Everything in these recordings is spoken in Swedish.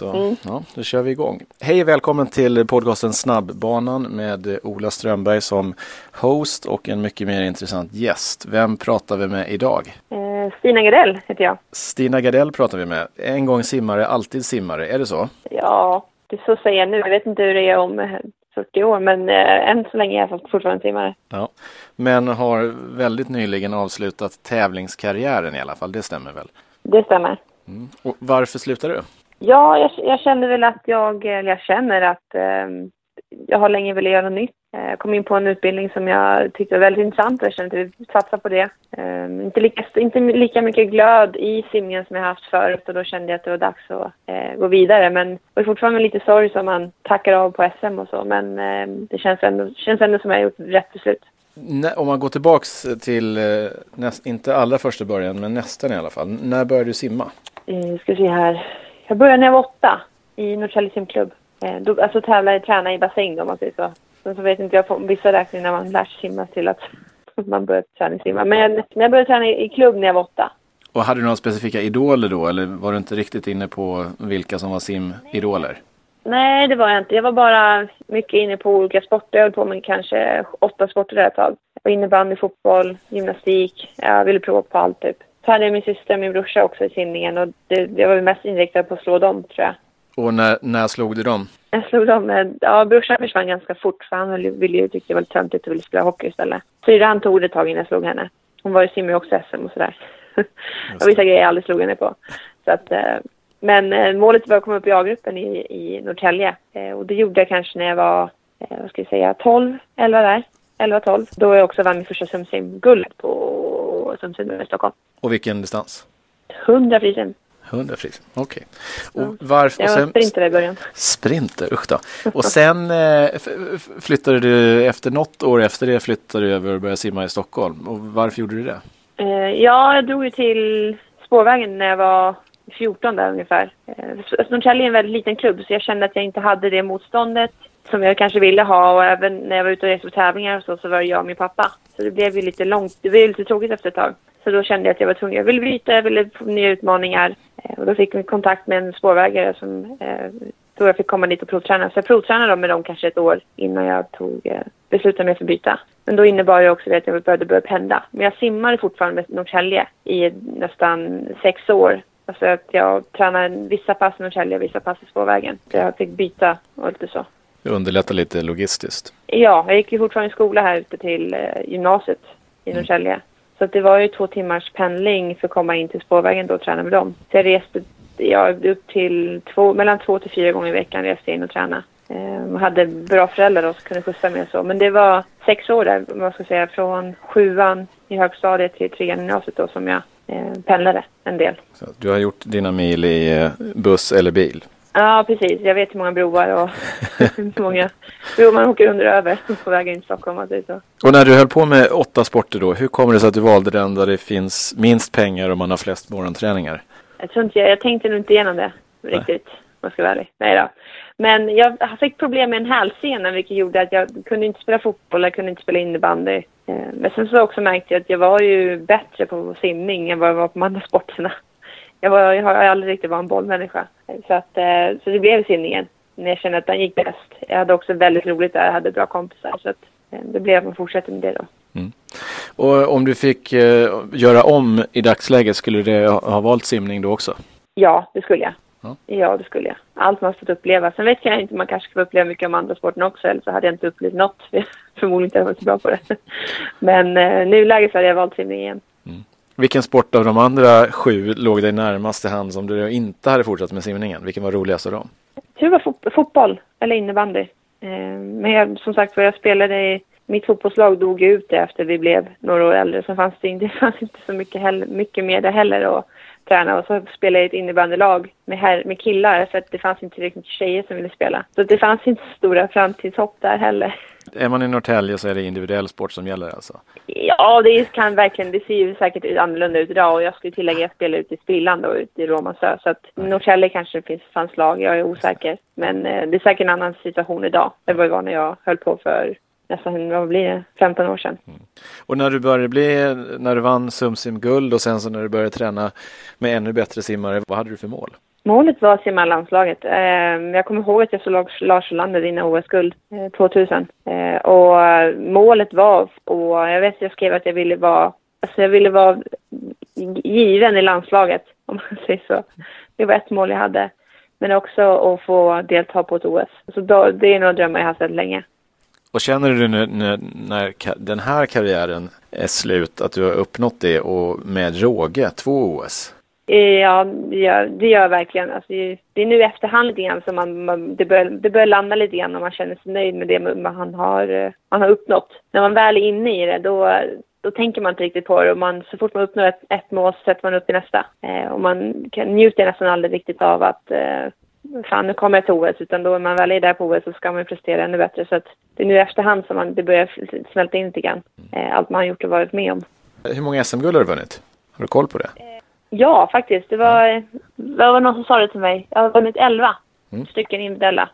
Så mm. ja, då kör vi igång. Hej välkommen till podcasten Snabbbanan med Ola Strömberg som host och en mycket mer intressant gäst. Vem pratar vi med idag? Eh, Stina Gardell heter jag. Stina Gardell pratar vi med. En gång simmare, alltid simmare. Är det så? Ja, det så säger jag nu. Jag vet inte hur det är om 40 år, men eh, än så länge är jag fortfarande simmare. Ja, men har väldigt nyligen avslutat tävlingskarriären i alla fall. Det stämmer väl? Det stämmer. Mm. Och varför slutade du? Ja, jag, jag kände väl att jag, eller jag känner att eh, jag har länge velat göra något nytt. Jag kom in på en utbildning som jag tyckte var väldigt intressant och jag kände att jag ville satsa på det. Um, inte, lika, inte lika mycket glöd i simningen som jag haft förut och då kände jag att det var dags att uh, gå vidare. Men det var fortfarande lite sorg som man tackar av på SM och så men uh, det känns ändå, känns ändå som jag har gjort rätt beslut. Om man går tillbaks till, uh, näst, inte allra första början men nästan i alla fall. När började du simma? Uh, ska se här. Jag började när jag var åtta i Norrtälje simklubb. Eh, alltså tävla, träna i bassäng då, om man säger så. Sen så vet inte jag, på vissa räkningar när man lär sig simma till att man börjar träningssimma. Men jag, jag började träna i, i klubb när jag var åtta. Och hade du några specifika idoler då eller var du inte riktigt inne på vilka som var simidoler? Nej, det var jag inte. Jag var bara mycket inne på olika sporter. Jag höll på med kanske åtta sporter där ett tag. Innebandy, fotboll, gymnastik. Jag ville prova på allt typ. Så hade min syster och min brorsa också i simningen och det, jag var mest inriktad på att slå dem tror jag. Och när, när slog du dem? Jag slog dem med, ja brorsan försvann ganska fort för han ville ju, tyckte det var lite töntigt och ville spela hockey istället. Syrran tog det ett tag innan jag slog henne. Hon var ju simmade också SM och sådär. och vissa grejer jag aldrig slog henne på. Så att, eh, men eh, målet var att komma upp i A-gruppen i, i Norrtälje. Eh, och det gjorde jag kanske när jag var, vad ska jag säga, 12, 11 där. 11-12. Då jag också vann min första sumsim-guld på sumsim i Stockholm. Och vilken distans? 100 frisim. 100 fris, okej. Okay. Och varför? Jag var sprinter i början. Sprinter, usch då. Och sen eh, flyttade du efter något år efter det flyttade du över och började simma i Stockholm. Och varför gjorde du det? Eh, ja, jag drog ju till spårvägen när jag var 14 där ungefär. Eh, Norrtälje är en väldigt liten klubb så jag kände att jag inte hade det motståndet som jag kanske ville ha och även när jag var ute och reste på tävlingar och så, så var det jag och min pappa. Så det blev ju lite långt, det blev lite tråkigt efter ett tag. Så då kände jag att jag var tvungen, jag ville byta, jag ville få nya utmaningar. Eh, och då fick jag kontakt med en spårvägare som eh, då jag fick komma dit och provträna. Så jag provtränade med dem kanske ett år innan jag tog, eh, beslutade mig för att byta. Men då innebar det också att jag började börja pendla. Men jag simmade fortfarande med Norrtälje i nästan sex år. Alltså att jag tränade vissa pass i Norrtälje och vissa pass i spårvägen. Så jag fick byta och lite så. Det underlättar lite logistiskt. Ja, jag gick ju fortfarande i skola här ute till eh, gymnasiet i mm. Norrtälje. Mm. Så det var ju två timmars pendling för att komma in till spårvägen då och träna med dem. Så jag reste ja, upp till två, mellan två till fyra gånger i veckan reste jag in och tränade. Eh, och hade bra föräldrar då som kunde skjutsa mig och så. Men det var sex år där, vad ska jag säga, från sjuan i högstadiet till trean i gymnasiet då som jag eh, pendlade en del. Så du har gjort dina mil i eh, buss eller bil? Ja, precis. Jag vet hur många broar och hur många broar man åker under över på vägen in till Stockholm. Och, så. och när du höll på med åtta sporter då, hur kommer det sig att du valde den där det finns minst pengar och man har flest morgonträningar? Jag tror inte jag, jag tänkte nog inte igenom det riktigt, om jag ska vara ärlig. Nej då. Men jag fick problem med en hälsena vilket gjorde att jag kunde inte spela fotboll, jag kunde inte spela innebandy. Eh, men sen så också märkte jag att jag var ju bättre på simning än vad jag var på de andra sporterna jag, var, jag har aldrig riktigt varit en bollmänniska. Så, att, eh, så det blev simningen när jag kände att den gick bäst. Jag hade också väldigt roligt där, jag hade bra kompisar. Så att, eh, det blev att man fortsätter med det då. Mm. Och om du fick eh, göra om i dagsläget, skulle du ha valt simning då också? Ja, det skulle jag. Ja. ja, det skulle jag. Allt man fått uppleva. Sen vet jag inte, man kanske ska uppleva mycket av andra sporterna också, eller så hade jag inte upplevt något. Förmodligen inte varit så bra på det. Men eh, nuläget så hade jag valt simning igen. Vilken sport av de andra sju låg dig närmast i hand om du inte hade fortsatt med simningen? Vilken var roligast av dem? Det var fot fotboll eller innebandy. Eh, men jag, som sagt jag spelade i mitt fotbollslag dog ut efter vi blev några år äldre. Sen fanns det, inte, det fanns inte så mycket, heller, mycket mer där heller att träna. Och så spelade jag i ett innebandylag med, här, med killar för att det fanns inte tillräckligt tjejer som ville spela. Så det fanns inte så stora framtidshopp där heller. Är man i Norrtälje så är det individuell sport som gäller alltså? Ja, det kan verkligen, det ser ju säkert annorlunda ut idag och jag skulle tillägga att jag spelar ute i Spillan då, ute i Romansö. Så att Norrtälje kanske det finns, fanns lag, jag är osäker. Men eh, det är säkert en annan situation idag. Det var ju vad när jag höll på för nästan, vad blir det, 15 år sedan. Mm. Och när du började bli, när du vann Sumsim guld och sen så när du började träna med ännu bättre simmare, vad hade du för mål? Målet var att simma landslaget. Ehm, jag kommer ihåg att jag såg Lars Olander vinna OS-guld 2000. Eh, eh, och målet var, och jag vet att jag skrev att jag ville vara, alltså jag ville vara given i landslaget, om man säger så. Det var ett mål jag hade. Men också att få delta på ett OS. Så då, det är några drömmar jag haft väldigt länge. Och känner du nu när, när den här karriären är slut att du har uppnått det och med råge, två OS? Ja, det gör, det gör jag verkligen. Alltså, det är nu i efterhand lite grann som man, man, det, börjar, det börjar landa lite grann och man känner sig nöjd med det man har, man har uppnått. När man väl är inne i det, då, då tänker man inte riktigt på det och man, så fort man uppnår ett, ett mål så sätter man upp i nästa. Eh, och man kan, njuter nästan aldrig riktigt av att eh, fan nu kommer jag till OS utan då när man väl är där på OS så ska man prestera ännu bättre. Så att det är nu i efterhand som man, det börjar smälta in lite grann. Eh, allt man har gjort och varit med om. Hur många SM-guld har du vunnit? Har du koll på det? Ja, faktiskt. Det var, det var någon som sa det till mig. Jag har vunnit 11 mm. stycken individuella.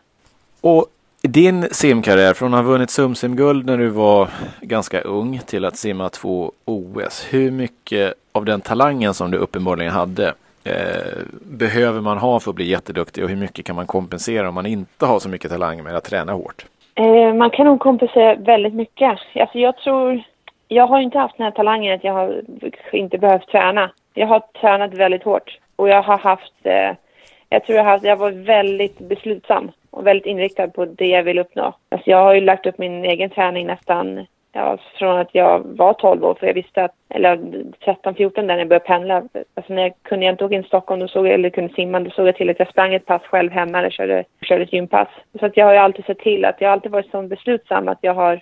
Och din simkarriär, från att ha vunnit SumSim-guld när du var ganska ung till att simma två OS. Hur mycket av den talangen som du uppenbarligen hade eh, behöver man ha för att bli jätteduktig och hur mycket kan man kompensera om man inte har så mycket talang med att träna hårt? Eh, man kan nog kompensera väldigt mycket. Alltså jag tror, jag har inte haft den här talangen att jag har inte behövt träna. Jag har tränat väldigt hårt och jag har haft, eh, jag tror jag har haft, jag var väldigt beslutsam och väldigt inriktad på det jag vill uppnå. Alltså jag har ju lagt upp min egen träning nästan ja, från att jag var 12 år, för jag visste att, eller 13, 14 när jag började pendla. Alltså när jag kunde jag inte åka in till Stockholm, då såg jag, eller kunde simma, då såg jag till att jag sprang ett pass själv hemma eller körde, körde ett gympass. Så att jag har ju alltid sett till att jag har alltid varit så beslutsam att jag har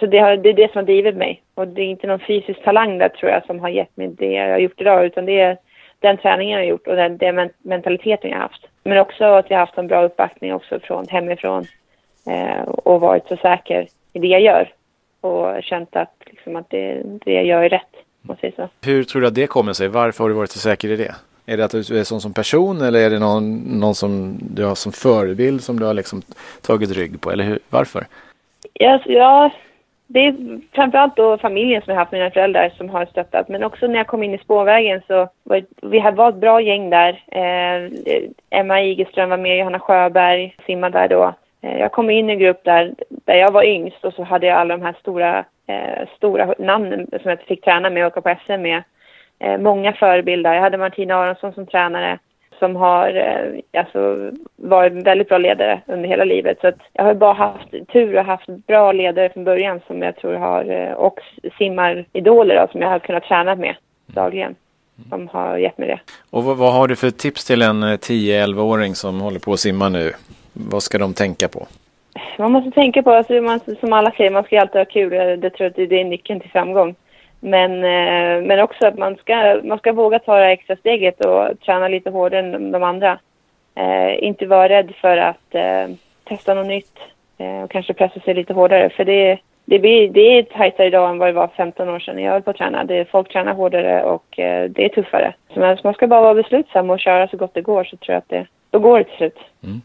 så det, har, det är det som har drivit mig. Och det är inte någon fysisk talang där tror jag som har gett mig det jag har gjort idag, utan det är den träningen jag har gjort och den, den mentaliteten jag har haft. Men också att jag har haft en bra uppbackning också från hemifrån eh, och varit så säker i det jag gör och känt att, liksom, att det, det jag gör är rätt. Hur tror du att det kommer sig? Varför har du varit så säker i det? Är det att du är sån som person eller är det någon, någon som du har som förebild som du har liksom tagit rygg på? Eller hur, varför? Ja, ja, det är framförallt då familjen som jag haft, mina föräldrar som har stöttat. Men också när jag kom in i spårvägen så var vi var ett bra gäng där. Eh, Emma Igelström var med, Johanna Sjöberg simmade där då. Eh, jag kom in i en grupp där, där jag var yngst och så hade jag alla de här stora, eh, stora namnen som jag fick träna med och åka på SM med. Eh, många förebilder. Jag hade Martina Aronsson som tränare som har eh, alltså, varit en väldigt bra ledare under hela livet. Så jag har bara haft tur och haft bra ledare från början som jag tror har, eh, och simmaridoler då, som jag har kunnat träna med dagligen. Som har gett mig det. Och vad, vad har du för tips till en 10-11-åring som håller på att simma nu? Vad ska de tänka på? Man måste tänka på, alltså, man, som alla säger, man ska alltid ha kul. Det tror jag det är nyckeln till framgång. Men, eh, men också att man ska, man ska våga ta det extra steget och träna lite hårdare än de andra. Eh, inte vara rädd för att eh, testa något nytt eh, och kanske pressa sig lite hårdare. För det, det, blir, det är tajtare idag än vad det var 15 år sedan jag höll på att träna. Det, folk tränar hårdare och eh, det är tuffare. Så man ska bara vara beslutsam och köra så gott det går så tror jag att det, då går det till slut. Mm.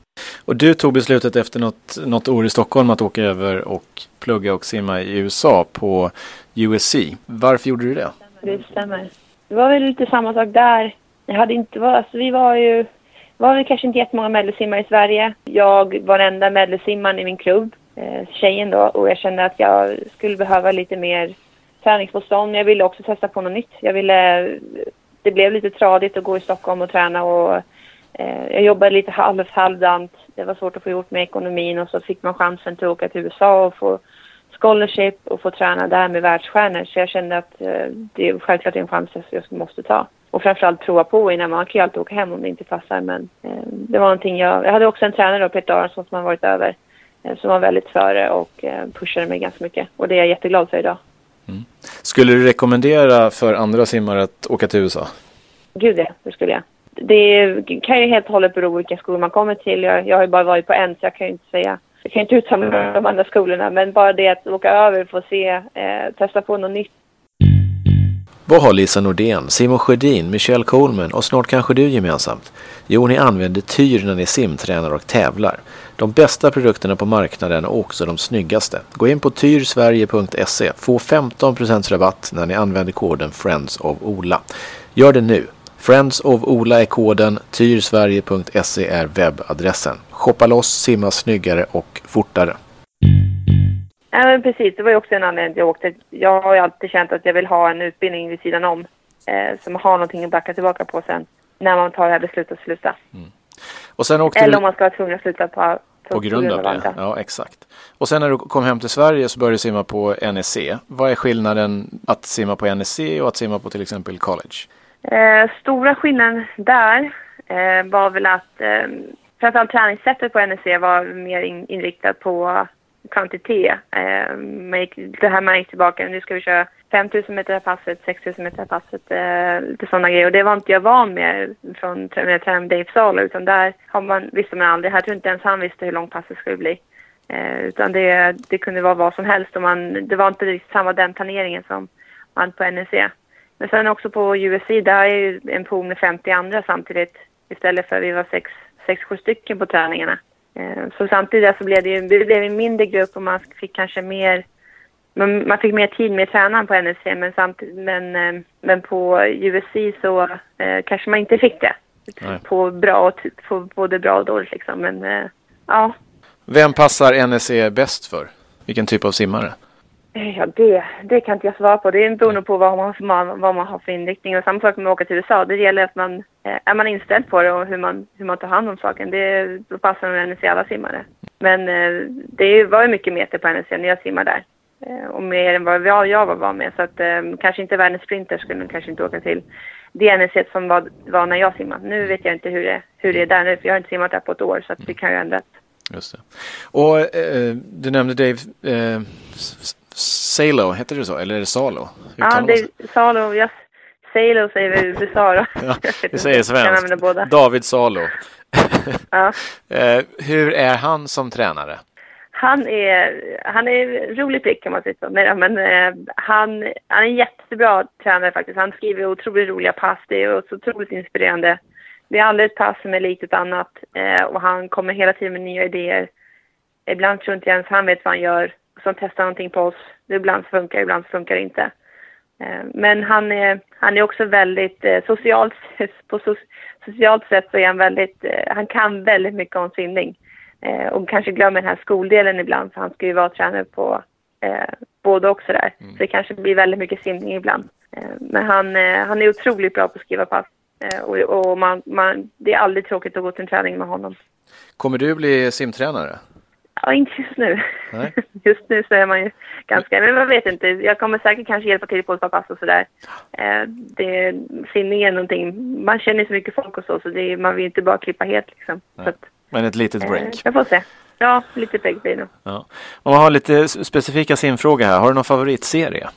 Och du tog beslutet efter något, något år i Stockholm att åka över och plugga och simma i USA på USC. Varför gjorde du det? Det stämmer. Det var väl lite samma sak där. Jag hade inte varit, alltså vi var ju, var väl kanske inte jättemånga medleysimmare i Sverige. Jag var den enda medleysimmaren i min klubb, eh, tjejen då, och jag kände att jag skulle behöva lite mer träningsmotstånd. Jag ville också testa på något nytt. Jag ville, det blev lite tradigt att gå i Stockholm och träna och jag jobbade lite halv, halvdant. Det var svårt att få gjort med ekonomin och så fick man chansen till att åka till USA och få scholarship och få träna där med världsstjärnor. Så jag kände att eh, det är självklart en chans jag måste ta. Och framförallt prova på innan man kan ju alltid åka hem om det inte passar. Men eh, det var någonting jag... Jag hade också en tränare då, Peter Aronsson, som har varit över. Eh, som var väldigt före och eh, pushade mig ganska mycket. Och det är jag jätteglad för idag. Mm. Skulle du rekommendera för andra simmare att åka till USA? Gud ja, det skulle jag. Det kan ju helt och hållet bero på vilken skola man kommer till. Jag, jag har ju bara varit på en så jag kan ju inte säga jag kan inte uttala mig om de andra skolorna, men bara det att åka över, och få se, eh, testa på något nytt. Vad har Lisa Nordén, Simon Sjödin, Michelle Coleman och snart kanske du gemensamt? Jo, ni använder Tyr när ni simtränar och tävlar. De bästa produkterna på marknaden och också de snyggaste. Gå in på tyrsverige.se. Få 15% rabatt när ni använder koden Friends of Ola. Gör det nu. Friends of Ola är koden, tyrsverige.se är webbadressen. Shoppa loss, simma snyggare och fortare. Ja, men precis. Det var ju också en anledning till att jag åkte. Jag har ju alltid känt att jag vill ha en utbildning vid sidan om. Eh, som har någonting att backa tillbaka på sen. När man tar det här beslutet att sluta. Mm. Och sen åkte Eller du... om man ska vara tvungen att sluta på, på, grund av det? Ja, exakt. Och sen när du kom hem till Sverige så började du simma på NEC. Vad är skillnaden att simma på NEC och att simma på till exempel college? Eh, stora skillnaden där eh, var väl att eh, framförallt träningssättet på NEC var mer in, inriktat på kvantitet. Eh, man gick, det här man gick tillbaka, nu ska vi köra 5000 meter passet, 6000 meter passet, eh, lite sådana grejer. Och det var inte jag van med från när jag tränade med Dave Salo, utan där har man, visste man aldrig. Jag tror inte ens han visste hur långt passet skulle bli. Eh, utan det, det kunde vara vad som helst och man, det var inte samma den planeringen som man på NEC. Men sen också på USC, där är ju en pool med 50 andra samtidigt istället för vi var 6-7 stycken på träningarna. Eh, så samtidigt så blev det ju det blev en mindre grupp och man fick kanske mer man, man fick mer tid med tränaren på NSC men, samtidigt, men, eh, men på USC så eh, kanske man inte fick det. Nej. På, bra, på både bra och dåligt liksom. Men eh, ja. Vem passar NSC bäst för? Vilken typ av simmare? Ja, det, det kan inte jag svara på. Det beror nog på vad man, vad man har för inriktning. Och samma sak med att åka till USA. Det gäller att man eh, är man inställd på det och hur man, hur man tar hand om saken. Det, då passar nog NSC alla simmare. Men eh, det var ju mycket meter på NSC när jag simmade där. Eh, och mer än vad jag var van med. Så att kanske inte världens sprinter skulle kanske inte åka till det NSC som var, var när jag simmade. Nu vet jag inte hur det, hur det är där nu, för jag har inte simmat där på ett år, så att det kan ju ändras. Just det. Och eh, du nämnde Dave eh, Salo, heter det så? Eller är det Salo? ja, Dave Salo. Jag, Salo säger vi i USA då. ja, vi säger svenskt. David Salo. ja. eh, hur är han som tränare? han är, han är rolig prick kan man säga. Nej, men eh, han, han är en jättebra tränare faktiskt. Han skriver otroligt roliga pass. Det är så otroligt inspirerande. Det är aldrig ett pass som är likt ett annat eh, och han kommer hela tiden med nya idéer. Ibland tror inte ens han vet vad han gör. Han testar någonting på oss. Ibland funkar ibland funkar det inte. Eh, men han är, han är också väldigt eh, socialt, på so, socialt sätt så är han väldigt, eh, han kan väldigt mycket om simning. Och kanske glömmer den här skoldelen ibland för han ska ju vara tränare på eh, både och sådär. Mm. Så det kanske blir väldigt mycket simning ibland. Men han, han är otroligt bra på att skriva pass. Och, och man, man, det är aldrig tråkigt att gå till en träning med honom. Kommer du bli simtränare? Ja, inte just nu. Nej. Just nu så är man ju ganska, men jag vet inte. Jag kommer säkert kanske hjälpa till på ett par pass och sådär. Eh, det, simning är någonting, man känner så mycket folk och så, så det, man vill inte bara klippa helt liksom. Så att, men ett litet break. Eh, jag får se. Ja, lite break blir det ja. Om man har lite specifika simfrågor här. Har du någon favoritserie?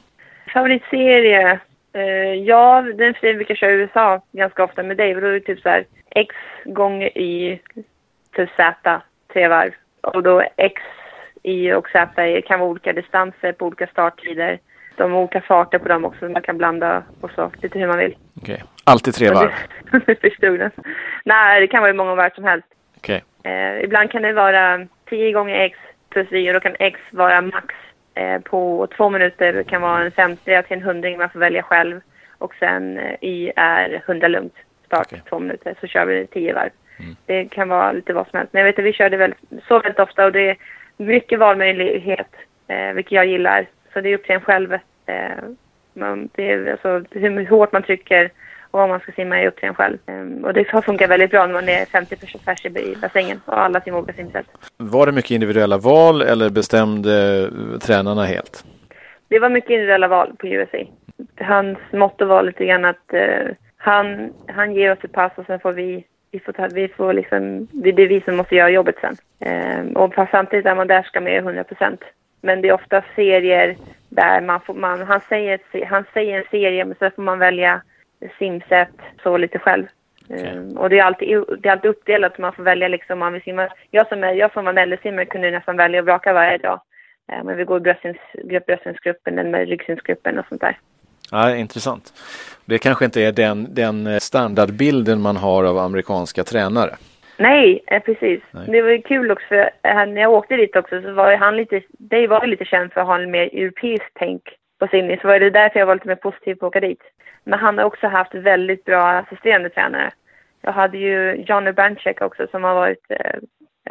Favoritserie? Uh, ja, den vi brukar köra i USA ganska ofta med dig. Då är det typ så här X gånger Y plus Z, tre varv. Och då X, Y och Z kan vara olika distanser på olika starttider. De har olika farter på dem också, man kan blanda och så, lite hur man vill. Okej, okay. alltid tre varv? Förstod den. Nej, det kan vara hur många varv som helst. Okay. Eh, ibland kan det vara 10 gånger x plus y och då kan x vara max eh, på två minuter. Det kan vara en 50 till en hundring man får välja själv. Och sen eh, y är 100 lugnt. Start okay. två minuter så kör vi 10 varv. Mm. Det kan vara lite vad som helst. Men jag vet att vi kör det väldigt, så väldigt ofta och det är mycket valmöjlighet, eh, vilket jag gillar. Så det är upp till en själv. Eh, man, det är, alltså, hur hårt man trycker och vad man ska simma är upp till en själv. Ehm, och det har funkat väldigt bra när man är 50 pers i bassängen och alla simmar olika simsätt. Var det mycket individuella val eller bestämde eh, tränarna helt? Det var mycket individuella val på USA. Hans motto var lite grann att uh, han, han ger oss ett pass och sen får vi vi får, ta, vi får liksom, det är vi som måste göra jobbet sen. Um, och samtidigt är man där ska med 100 procent. Men det är ofta serier där man får, man, han, säger, han säger en serie men så får man välja simsätt, så lite själv. Okay. Um, och det är, alltid, det är alltid uppdelat, man får välja liksom om man vill simma. Jag som, är, jag som var medelsimmare kunde nästan välja att vraka varje dag. Um, men vi går i bröstsimsgruppen eller med ryggsimsgruppen och sånt där. Ja, intressant. Det kanske inte är den, den eh, standardbilden man har av amerikanska tränare. Nej, eh, precis. Nej. Det var ju kul också för när jag åkte dit också så var han lite, det var lite känd för att ha en mer europeisk tänk på Sydney så var det därför jag var lite mer positiv på att åka dit. Men han har också haft väldigt bra assisterande tränare. Jag hade ju Johnny Banchek också som har varit eh,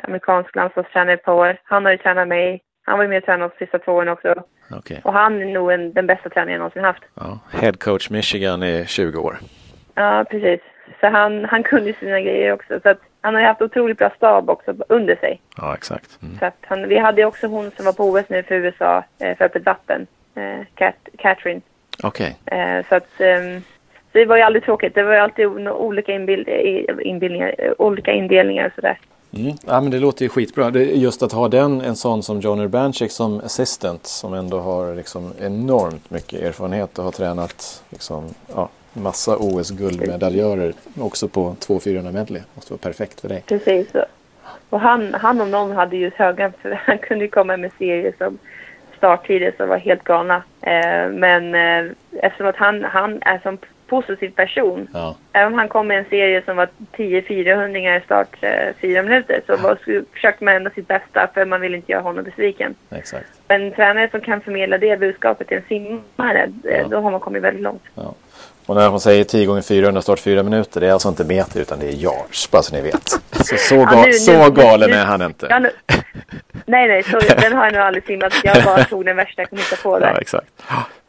amerikansk landslagstränare ett par år. Han har ju tränat mig. Han var ju med och tränade de sista två åren också. Okay. Och han är nog en, den bästa tränaren jag någonsin haft. Ja, head coach Michigan i 20 år. Ja, precis. Så han, han kunde sina grejer också. Så att han har ju haft otroligt bra stab också under sig. Ja, exakt. Mm. Så att han, vi hade också hon som var på OS nu för USA, eh, för öppet vatten. Eh, Kat, Catherine. Okej. Okay. Eh, så att eh, så det var ju aldrig tråkigt. Det var ju alltid olika inbild, inbildningar, olika indelningar och sådär. Mm. Ja, men det låter ju skitbra. Det, just att ha den, en sån som John Urbanchik som assistant som ändå har liksom enormt mycket erfarenhet och har tränat liksom, ja, massa OS-guldmedaljörer också på 2-400 medley. måste vara perfekt för dig. Precis. Och han, han om någon hade ju höga, för han kunde ju komma med serier som starttider som var helt galna. Eh, men eh, eftersom att han, han är som positiv person. Ja. Även om han kom med en serie som var 10 400 start eh, fyra minuter så var, försökte man ändå sitt bästa för man vill inte göra honom besviken. Exakt. Men en tränare som kan förmedla det budskapet till en simmare, eh, ja. då har man kommit väldigt långt. Ja. Och när hon säger 10 gånger 400 start 4 minuter, det är alltså inte meter utan det är yards, bara så ni vet. Så, så, ga ja, nu, så nu, galen nu, är han inte. Ja, nej, nej, så, den har jag nog aldrig simmat. Jag bara tog den värsta jag kunde hitta på där. Ja, exakt.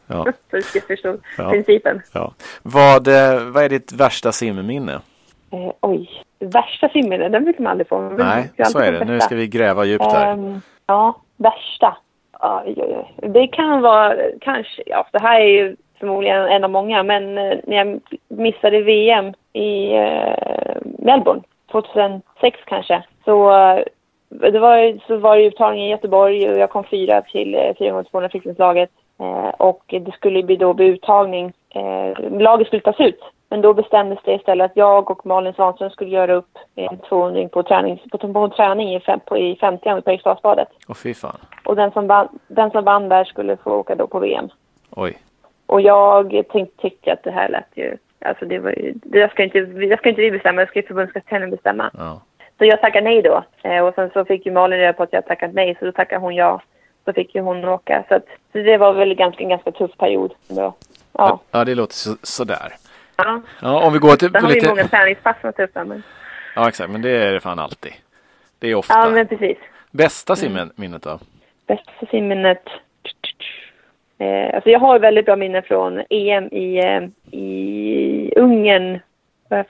Ja. så du ska förstå ja. principen. Ja. Vad, eh, vad är ditt värsta simminne? Eh, oj, värsta simminne, den brukar man aldrig få. Nej, så är det. Nu ska vi gräva djupt här. Um, ja, värsta. Det kan vara, kanske, ja, det här är ju förmodligen en av många, men eh, när jag missade VM i eh, Melbourne 2006 kanske, så det var, så var det uttagning i Göteborg och jag kom fyra till eh, 400 flicktingslaget. Eh, och det skulle bli då bli uttagning. Eh, laget skulle tas ut. Men då bestämdes det istället att jag och Malin Svanström skulle göra upp en 200 på träning, på, på en träning i, fem, på, i 50 på Eriksdalsbadet. Åh fy fan. Och den som, vann, den som vann där skulle få åka då på VM. Oj. Och jag tyckte att det här lät ju... Alltså det var ju... Det ska inte, jag ska inte vi bestämma, det ska ju förbundskaptenen bestämma. Ja. Så jag tackade nej då. Eh, och sen så fick ju Malin reda på att jag tackat nej, så då tackade hon ja. Så fick ju hon åka. Så, att, så det var väl ganska, en ganska tuff period. Då. Ja. ja, det låter så, sådär. Ja. ja, om vi går till... Sen har lite... vi många träningspass som är tuffa. Men... Ja, exakt. Men det är det fan alltid. Det är ofta. Ja, men precis. Bästa simminnet mm. då? Bästa simminnet? Eh, alltså jag har väldigt bra minnen från EM i, eh, i Ungern.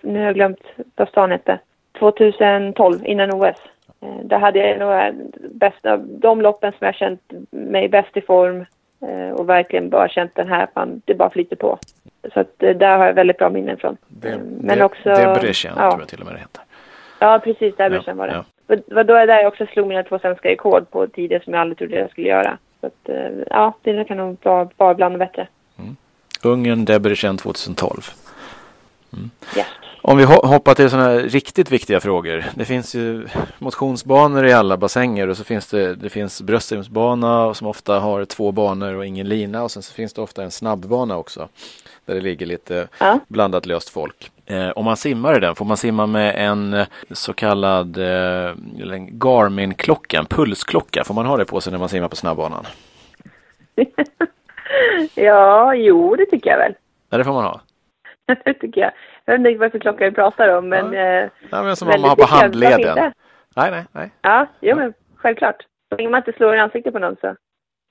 Nu har jag glömt vad stan hette. 2012 innan OS. Eh, där hade jag några bästa, de loppen som jag känt mig bäst i form eh, och verkligen bara känt den här, fan, det bara flyter på. Så att eh, där har jag väldigt bra minnen från. Det, Men det, också... Debrecen ja. tror jag till och med det heter. Ja, precis. Debrecen ja, var det. Ja. Det var då jag där jag också slog mina två svenska rekord på tider som jag aldrig trodde jag skulle göra. Så att, ja, det kan nog vara bara bland bättre. Mm. Ungern, Debrecen 2012. Mm. Yes. Om vi hoppar till sådana här riktigt viktiga frågor. Det finns ju motionsbanor i alla bassänger och så finns det, det finns bröstsimsbana som ofta har två banor och ingen lina och sen så finns det ofta en snabbbana också. Där det ligger lite ja. blandat löst folk. Eh, om man simmar i den, får man simma med en så kallad eh, Garmin-klocka, en pulsklocka? Får man ha det på sig när man simmar på snabbbanan? ja, jo det tycker jag väl. Ja, det får man ha. det tycker jag. Jag vet inte vad för klocka vi pratar om, men... Ja, eh, ja men som man har på handleden. Nej, nej, nej. Ja, jo, ja. men självklart. Så länge man inte slår i ansiktet på någon så.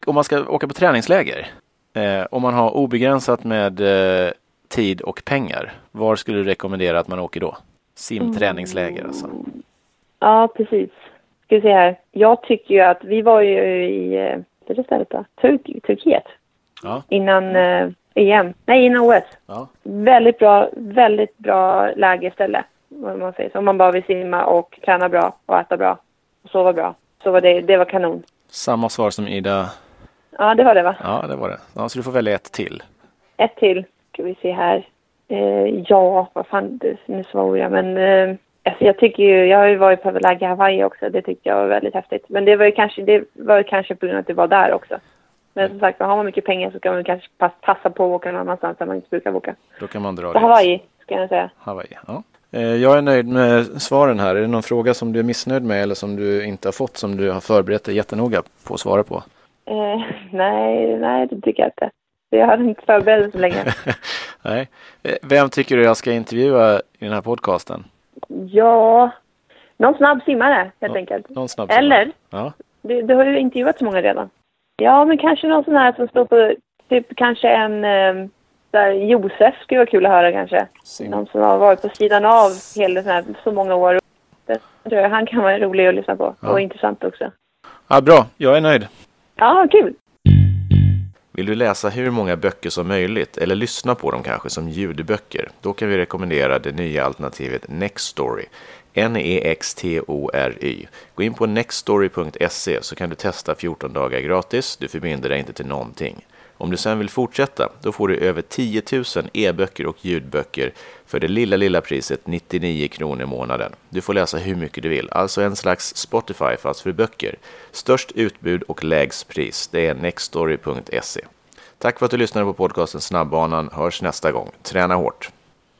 Om man ska åka på träningsläger, eh, om man har obegränsat med eh, tid och pengar, var skulle du rekommendera att man åker då? Simträningsläger mm. alltså. Ja, precis. Ska vi se här. Jag tycker ju att vi var ju i, eh, det stället då? Turk Turkiet. Ja. Innan eh, EM. Nej, innan OS. Ja. Väldigt bra, väldigt bra läge ställe. Om man säger så. Om man bara vill simma och träna bra och äta bra och sova bra. Så var det, det var kanon. Samma svar som Ida. Ja, det var det va? Ja, det var det. Ja, så du får välja ett till. Ett till. Ska vi se här. Eh, ja, vad fan, nu svor jag, men eh, alltså jag tycker ju, jag har ju varit på läge i Hawaii också. Det tyckte jag var väldigt häftigt. Men det var ju kanske, det var kanske på grund av att det var där också. Men som sagt, har man mycket pengar så kan man kanske passa på att åka någon annanstans där man inte brukar åka. Då kan man dra dit. Hawaii, ska jag säga. Hawaii, ja. Eh, jag är nöjd med svaren här. Är det någon fråga som du är missnöjd med eller som du inte har fått som du har förberett dig jättenoga på att svara på? Eh, nej, nej, det tycker jag inte. Jag hade inte förberett så länge. Nej. Eh, vem tycker du jag ska intervjua i den här podcasten? Ja, någon snabb simmare helt Nå enkelt. Någon snabb Eller, ja. du, du har ju intervjuat så många redan. Ja, men kanske någon sån här som står på, typ kanske en, eh, där Josef skulle vara kul att höra kanske. Sim. Någon som har varit på sidan av hela sån här, så många år. Det han kan vara rolig att lyssna på Ja. och intressant också. Ja, bra, jag är nöjd. Ja, kul! Vill du läsa hur många böcker som möjligt eller lyssna på dem kanske som ljudböcker? Då kan vi rekommendera det nya alternativet Nextory. N-E-X-T-O-R-Y. Gå in på nextory.se så kan du testa 14 dagar gratis. Du förbinder dig inte till någonting. Om du sen vill fortsätta, då får du över 10 000 e-böcker och ljudböcker för det lilla, lilla priset 99 kronor i månaden. Du får läsa hur mycket du vill, alltså en slags Spotify fast för böcker. Störst utbud och lägst pris, det är nextory.se. Tack för att du lyssnade på podcasten Snabbbanan. Hörs nästa gång. Träna hårt!